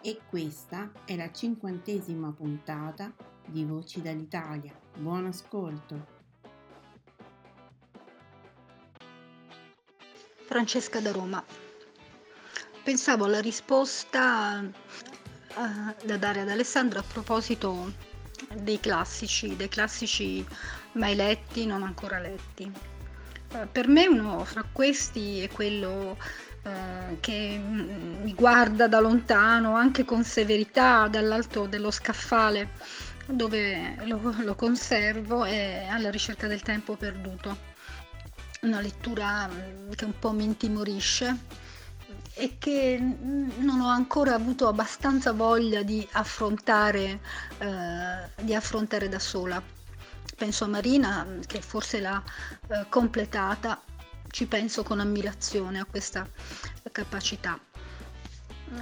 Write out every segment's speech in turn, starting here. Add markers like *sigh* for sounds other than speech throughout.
E questa è la cinquantesima puntata di Voci dall'Italia. Buon ascolto! Francesca da Roma. Pensavo alla risposta uh, da dare ad Alessandro a proposito dei classici, dei classici mai letti, non ancora letti. Uh, per me uno fra questi è quello uh, che mi guarda da lontano, anche con severità, dall'alto dello scaffale dove lo, lo conservo è alla ricerca del tempo perduto. Una lettura mm, che un po' mi intimorisce e che non ho ancora avuto abbastanza voglia di affrontare, eh, di affrontare da sola. Penso a Marina che forse l'ha eh, completata, ci penso con ammirazione a questa capacità.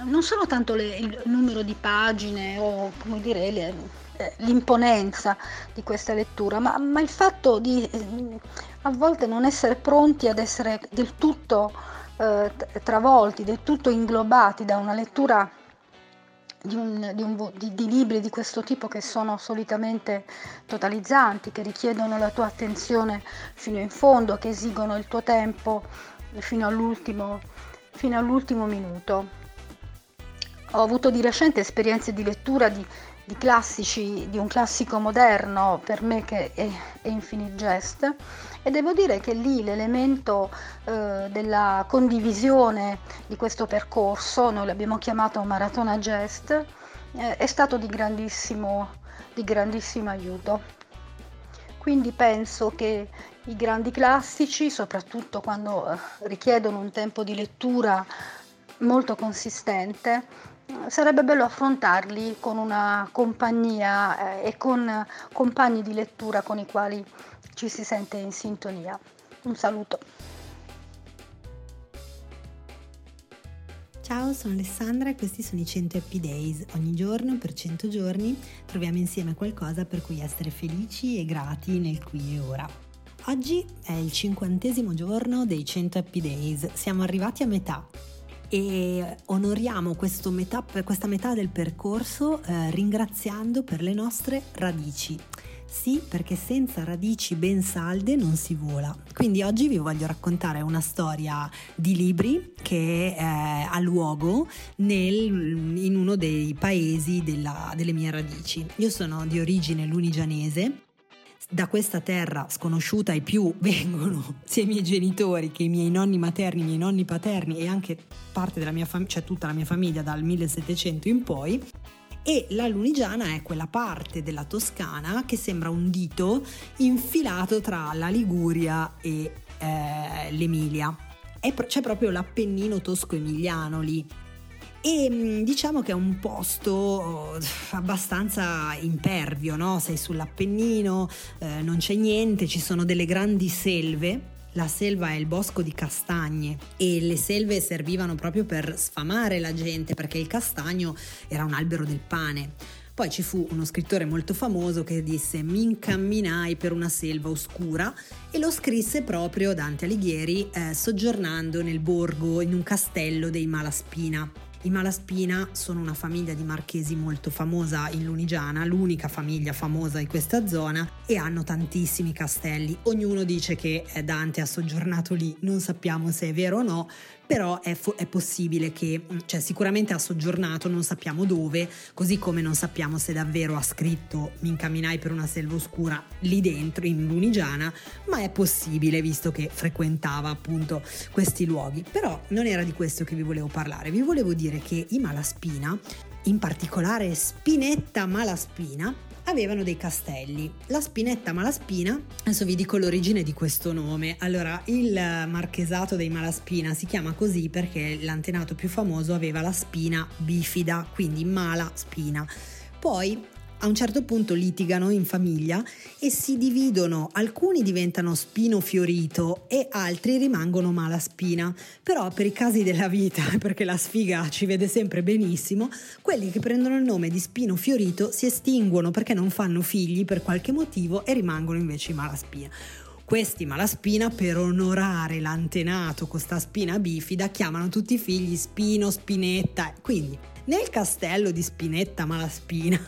Non sono tanto le, il numero di pagine o come dire le, eh, l'imponenza di questa lettura, ma, ma il fatto di eh, a volte non essere pronti ad essere del tutto eh, travolti, del tutto inglobati da una lettura di, un, di, un, di, di, libri di questo tipo che sono solitamente totalizzanti, che richiedono la tua attenzione fino in fondo, che esigono il tuo tempo fino all'ultimo, fino all'ultimo minuto. Ho avuto di recente esperienze di lettura di di classici, di un classico moderno per me che è, è Infinite Jest e devo dire che lì l'elemento eh, della condivisione di questo percorso, noi l'abbiamo chiamato Maratona Jest, eh, è stato di grandissimo, di grandissimo aiuto. Quindi penso che i grandi classici, soprattutto quando eh, richiedono un tempo di lettura molto consistente, sarebbe bello affrontarli con una compagnia eh, e con compagni di lettura con i quali ci si sente in sintonia. Un saluto. Ciao, sono Alessandra e questi sono i 100 Happy Days. Ogni giorno, per 100 giorni, troviamo insieme qualcosa per cui essere felici e grati nel qui e ora. Oggi è il cinquantesimo giorno dei 100 Happy Days, siamo arrivati a metà e onoriamo metà, questa metà del percorso eh, ringraziando per le nostre radici. Sì, perché senza radici ben salde non si vola. Quindi oggi vi voglio raccontare una storia di libri che eh, ha luogo nel, in uno dei paesi della, delle mie radici. Io sono di origine lunigianese da questa terra sconosciuta ai più *laughs* vengono sia i miei genitori che i miei nonni materni, i miei nonni paterni e anche parte della mia famiglia, cioè tutta la mia famiglia dal 1700 in poi. E la Lunigiana è quella parte della Toscana che sembra un dito infilato tra la Liguria e eh, l'Emilia. È, c'è proprio l'Appennino tosco-emiliano lì e mm, diciamo che è un posto oh, abbastanza impervio, no? sei sull'Appennino, eh, non c'è niente, ci sono delle grandi selve. La selva è il bosco di castagne e le selve servivano proprio per sfamare la gente perché il castagno era un albero del pane. Poi ci fu uno scrittore molto famoso che disse mi incamminai per una selva oscura e lo scrisse proprio Dante Alighieri eh, soggiornando nel borgo in un castello dei Malaspina I Malaspina sono una famiglia di marchesi molto famosa in Lunigiana, l'unica famiglia famosa in questa zona e hanno tantissimi castelli. Ognuno dice che Dante ha soggiornato lì, non sappiamo se è vero o no, però è, fo- è, possibile che, mm, cioè sicuramente ha soggiornato, non sappiamo dove, così come non sappiamo se davvero ha scritto mi incamminai per una selva oscura lì dentro in Lunigiana, ma è possibile visto che frequentava appunto questi luoghi. Però non era di questo che vi volevo parlare, vi volevo dire che i Malaspina, in particolare Spinetta Malaspina, avevano dei castelli. La Spinetta Malaspina, adesso vi dico l'origine di questo nome. Allora, il marchesato dei Malaspina si chiama così perché l'antenato più famoso aveva la spina bifida, quindi mala spina. Poi a un certo punto litigano in famiglia e si dividono, alcuni diventano spino fiorito e altri rimangono mala spina, però per i casi della vita, *laughs* perché la sfiga ci vede sempre benissimo, quelli che prendono il nome di spino fiorito si estinguono perché non fanno figli per qualche motivo e rimangono invece malaspina. Questi malaspina, per onorare l'antenato con sta spina bifida, chiamano tutti i figli Spino, Spinetta, quindi nel castello di Spinetta Malaspina,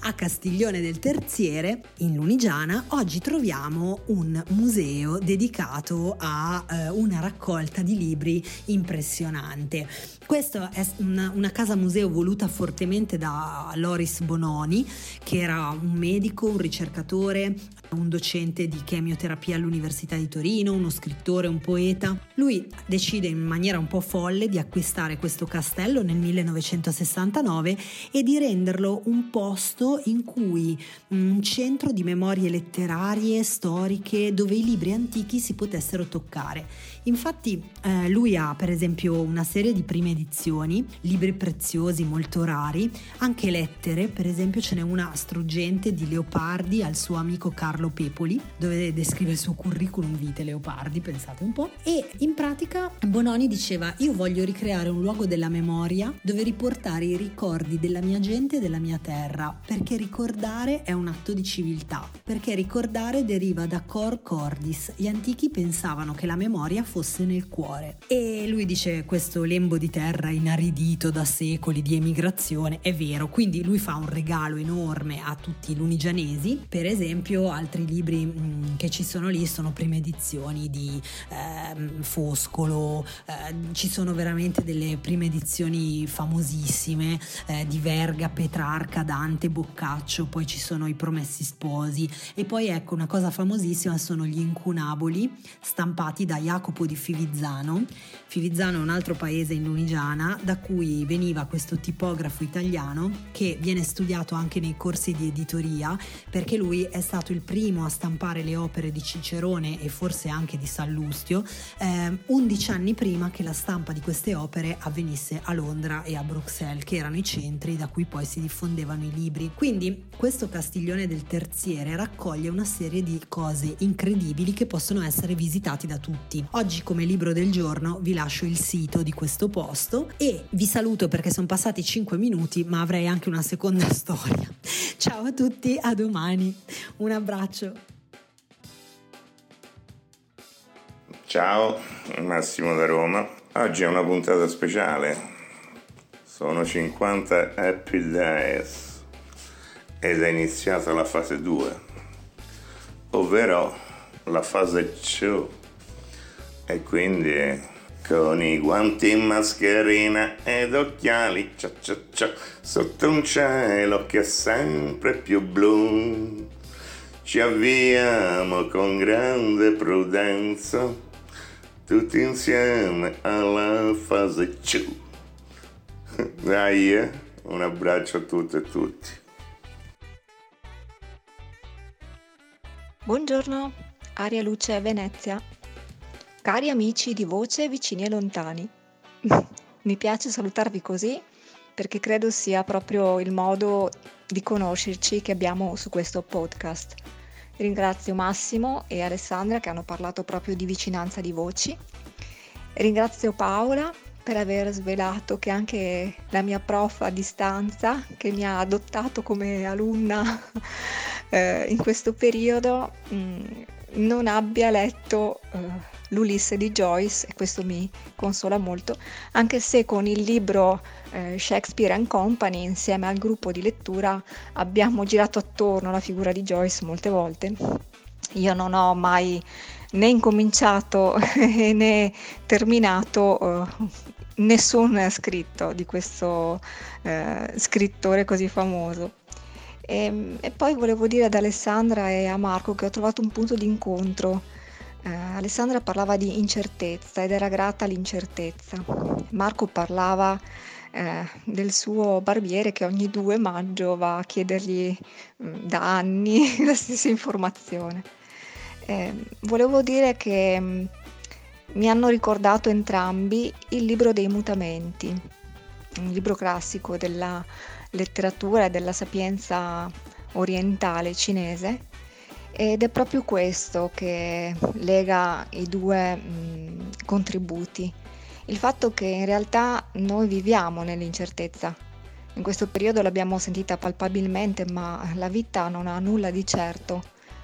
a Castiglione del Terziere, in Lunigiana, oggi troviamo un museo dedicato a eh, una raccolta di libri impressionante. Questa è una, una, casa museo voluta fortemente da Loris Bononi, che era un medico, un ricercatore, un docente di chemioterapia all'Università di Torino, uno scrittore, un poeta. Lui decide in maniera un po' folle di acquistare questo castello nel 1960 1969 e di renderlo un posto in cui mm, un centro di memorie letterarie, storiche, dove i libri antichi si potessero toccare. Infatti eh, lui ha per esempio una serie di prime edizioni, libri preziosi molto rari, anche lettere, per esempio ce n'è una struggente di Leopardi al suo amico Carlo Pepoli, dove descrive il suo curriculum vitae Leopardi, pensate un po', e in pratica Bononi diceva io voglio ricreare un luogo della memoria dove riportare i ricordi della mia gente e della mia terra, perché ricordare è un atto di civiltà, perché ricordare deriva da cor cordis, gli antichi pensavano che la memoria fosse fosse nel cuore. E lui dice questo lembo di terra inaridito da secoli di emigrazione è vero, quindi lui fa un regalo enorme a tutti i lunigianesi, per esempio altri libri mh, mm, che ci sono lì sono prime edizioni di eh, Foscolo, eh, ci sono veramente delle prime edizioni famosissime eh, di Verga, Petrarca, Dante, Boccaccio, poi ci sono i Promessi Sposi. E poi ecco una cosa famosissima sono gli incunaboli stampati da Jacopo di Fivizzano. Fivizzano è un altro paese in Lunigiana da cui veniva questo tipografo italiano che viene studiato anche nei corsi di editoria perché lui è stato il primo a stampare le opere di Cicerone e forse anche di Sallustio eh, 11 anni prima che la stampa di queste opere avvenisse a Londra e a Bruxelles che erano i centri da cui poi si diffondevano i libri. Quindi questo Castiglione del Terziere raccoglie una serie di cose incredibili che possono essere visitati da tutti. Oggi Oggi come libro del giorno vi lascio il sito di questo posto e vi saluto perché sono passati 5 minuti ma avrei anche una seconda *laughs* storia. Ciao a tutti, a domani. Un abbraccio. Ciao, Massimo da Roma. Oggi è una puntata speciale. Sono 50 Happy Days ed è iniziata la fase 2, ovvero la fase 2 e quindi con i guanti, mascherina ed occhiali, cia cia cia, sotto un cielo che è sempre più blu, ci avviamo con grande prudenza, tutti insieme alla fase ciù. Dai, eh? un abbraccio a tutte e tutti. Buongiorno, Aria Luce Venezia. Cari amici di voce vicini e lontani, *laughs* mi piace salutarvi così perché credo sia proprio il modo di conoscerci che abbiamo su questo podcast. Ringrazio Massimo e Alessandra che hanno parlato proprio di vicinanza di voci. Ringrazio Paola per aver svelato che anche la mia prof a distanza, che mi ha adottato come alunna *laughs* eh, in questo periodo, mh, mm, non abbia letto uh, l'Ulisse di Joyce e questo mi consola molto, anche se con il libro uh, Shakespeare and Company insieme al gruppo di lettura abbiamo girato attorno alla figura di Joyce molte volte. Io non ho mai né incominciato *laughs* né terminato uh, nessun scritto di questo scrittore così famoso. E, ehm, e, poi volevo dire ad Alessandra e a Marco che ho trovato un punto di incontro. Eh, Alessandra parlava di incertezza ed era grata all'incertezza. Marco parlava eh, del suo barbiere che ogni 2 maggio va a chiedergli mh, mm, da anni *laughs* la stessa informazione. Eh, volevo dire che mh, mm, mi hanno ricordato entrambi il libro dei mutamenti, un libro classico della letteratura e della sapienza orientale cinese ed è proprio questo che lega i due mh, contributi. Il fatto che in realtà noi viviamo nell'incertezza. In questo periodo l'abbiamo sentita palpabilmente, ma la vita non ha nulla di certo.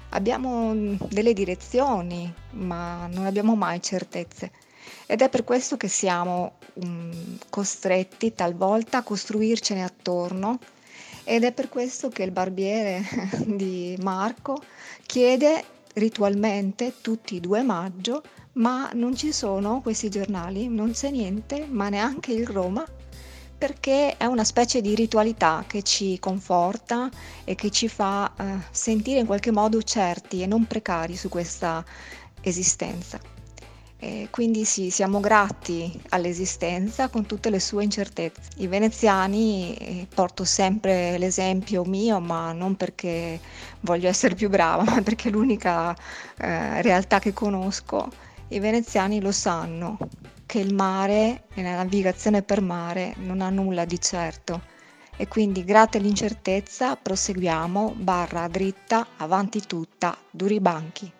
Abbiamo delle direzioni, ma non abbiamo mai certezze. Ed è per questo che siamo um, costretti talvolta a costruircene attorno ed è per questo che il barbiere *laughs* di Marco chiede ritualmente tutti i 2 maggio, ma non ci sono questi giornali, non c'è niente, ma neanche il Roma, perché è una specie di ritualità che ci conforta e che ci fa uh, sentire in qualche modo certi e non precari su questa esistenza. E quindi sì, siamo grati all'esistenza con tutte le sue incertezze. I veneziani, eh, porto sempre l'esempio mio, ma non perché voglio essere più brava, *laughs* ma perché è l'unica eh, realtà che conosco, i veneziani lo sanno che il mare e la navigazione per mare non ha nulla di certo. E quindi grazie all'incertezza proseguiamo barra dritta avanti tutta duri banchi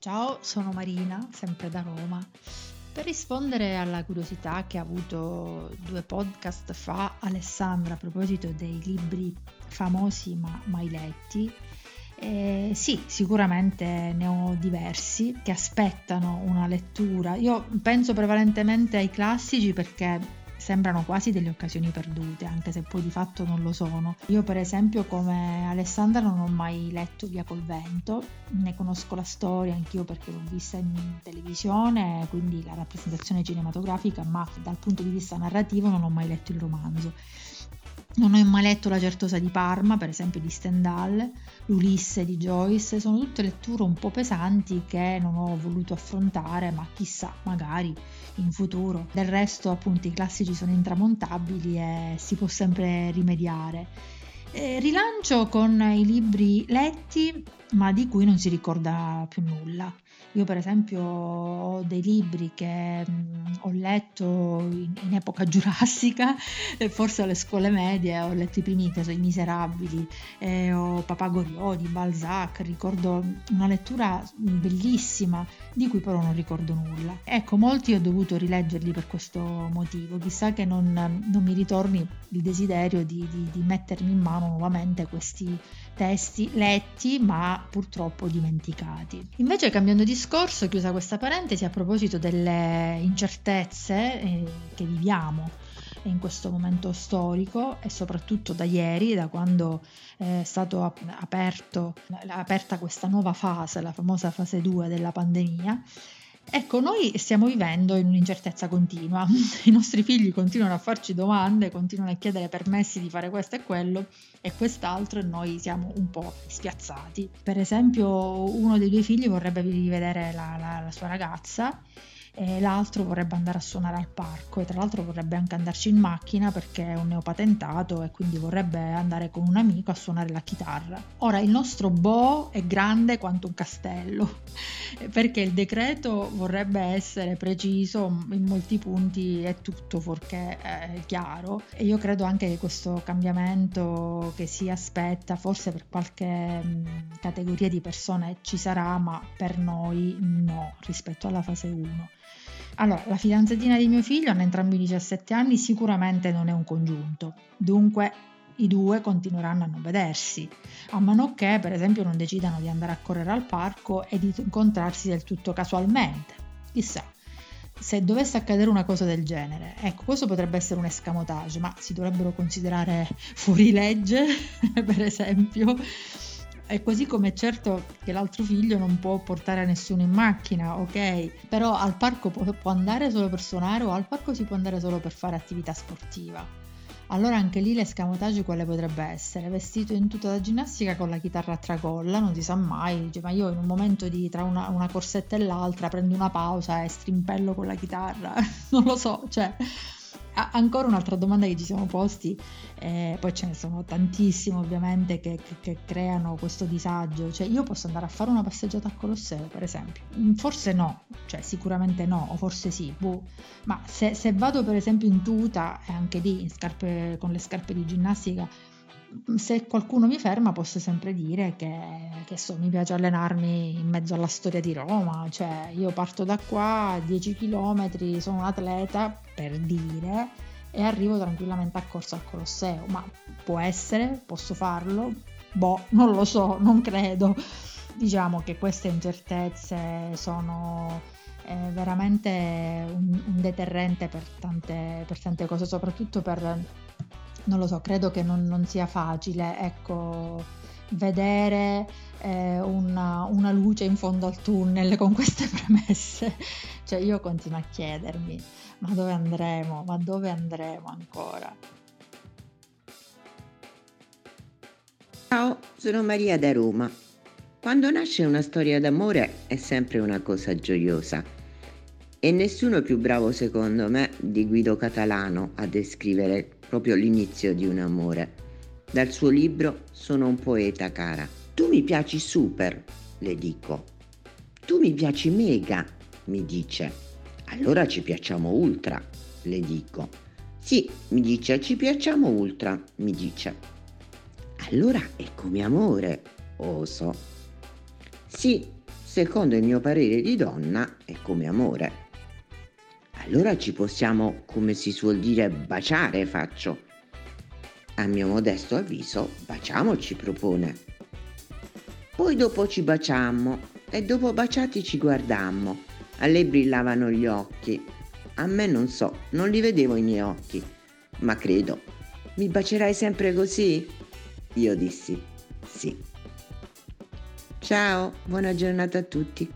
Ciao, sono Marina, sempre da Roma. Per rispondere alla curiosità che ha avuto due podcast fa Alessandra a proposito dei libri famosi ma mai letti, eh, sì, sicuramente ne ho diversi che aspettano una lettura. Io penso prevalentemente ai classici perché sembrano quasi delle occasioni perdute, anche se poi di fatto non lo sono. Io per esempio come Alessandra non ho mai letto Via col vento, ne conosco la storia anch'io perché l'ho vista in televisione, quindi la rappresentazione cinematografica, ma dal punto di vista narrativo non ho mai letto il romanzo. Non ho mai letto La Certosa di Parma, per esempio di Stendhal, L'Ulisse di Joyce, sono tutte letture un po' pesanti che non ho voluto affrontare, ma chissà, magari in futuro. Del resto, appunto, i classici sono intramontabili e si può sempre rimediare. Eh, rilancio con i libri letti, ma di cui non si ricorda più nulla. Io per esempio ho dei libri che mh, mm, ho letto in, in, epoca *laughs* giurassica, forse alle scuole medie ho letto i primi che I Miserabili, eh, ho Papagoriò di Balzac, ricordo una lettura bellissima di cui però non ricordo nulla. Ecco, molti ho dovuto rileggerli per questo motivo, chissà che non, non mi ritorni il desiderio di, di, di mettermi in mano nuovamente questi testi letti ma purtroppo dimenticati. Invece cambiando discorso, chiusa questa parentesi, a proposito delle incertezze eh, che viviamo in questo momento storico e soprattutto da ieri, da quando è stata aperta questa nuova fase, la famosa fase 2 della pandemia, Ecco, noi stiamo vivendo in un'incertezza continua, *laughs* i nostri figli continuano a farci domande, continuano a chiedere permessi di fare questo e quello e quest'altro e noi siamo un po' spiazzati. Per esempio uno dei due figli vorrebbe rivedere la, la, la sua ragazza e l'altro vorrebbe andare a suonare al parco e tra l'altro vorrebbe anche andarci in macchina perché è un neopatentato e quindi vorrebbe andare con un amico a suonare la chitarra. Ora il nostro Bo è grande quanto un castello *laughs* perché il decreto vorrebbe essere preciso in molti punti è tutto fuorché è chiaro e io credo anche che questo cambiamento che si aspetta forse per qualche categoria di persone ci sarà ma per noi no rispetto alla fase 1 allora, la fidanzatina di mio figlio, hanno entrambi 17 anni, sicuramente non è un congiunto. Dunque, i due continueranno a non vedersi, a meno che per esempio non decidano di andare a correre al parco e di incontrarsi del tutto casualmente. Chissà, se dovesse accadere una cosa del genere, ecco, questo potrebbe essere un escamotage, ma si dovrebbero considerare fuori legge, *laughs* per esempio. E così come è certo che l'altro figlio non può portare nessuno in macchina, ok? Però al parco può, andare solo per suonare o al parco si può andare solo per fare attività sportiva. Allora anche lì l'escamotage quale potrebbe essere? Vestito in tutta da ginnastica con la chitarra a tracolla, non si sa mai, dice ma io in un momento di tra una, una corsetta e l'altra prendo una pausa e strimpello con la chitarra, *laughs* non lo so, cioè ancora un'altra domanda che ci siamo posti, eh, poi ce ne sono tantissime ovviamente che, che, che, creano questo disagio, cioè io posso andare a fare una passeggiata al Colosseo per esempio, mm, forse no, cioè sicuramente no, o forse sì, boh. ma se, se, vado per esempio in tuta e anche lì scarpe, con le scarpe di ginnastica, se qualcuno mi ferma posso sempre dire che, che so, mi piace allenarmi in mezzo alla storia di Roma, cioè io parto da qua 10 km, sono un atleta per dire e arrivo tranquillamente a corsa al Colosseo, ma può essere, posso farlo? Boh, non lo so, non credo. Diciamo che queste incertezze sono eh, veramente un, un deterrente per tante, per tante cose, soprattutto per non lo so, credo che non, non sia facile, ecco, vedere eh, una, una, luce in fondo al tunnel con queste *laughs* premesse. Cioè io continuo a chiedermi, ma dove andremo? Ma dove andremo ancora? Ciao, sono Maria da Roma. Quando nasce una storia d'amore è sempre una cosa gioiosa e nessuno più bravo secondo me di Guido Catalano a descrivere proprio l'inizio di un amore. Dal suo libro Sono un poeta, cara. Tu mi piaci super, le dico. Tu mi piaci mega, mi dice. Allora ci piacciamo ultra, le dico. Sì, mi dice, ci piacciamo ultra, mi dice. Allora è come amore, oso. Sì, secondo il mio parere di donna è come amore allora ci possiamo, come si suol dire, baciare, faccio. A mio modesto avviso, baciamoci, propone. Poi dopo ci baciammo e dopo baciati ci guardammo. A lei brillavano gli occhi. A me non so, non li vedevo i miei occhi, ma credo. Mi bacerai sempre così? Io dissi sì. Ciao, buona giornata a tutti.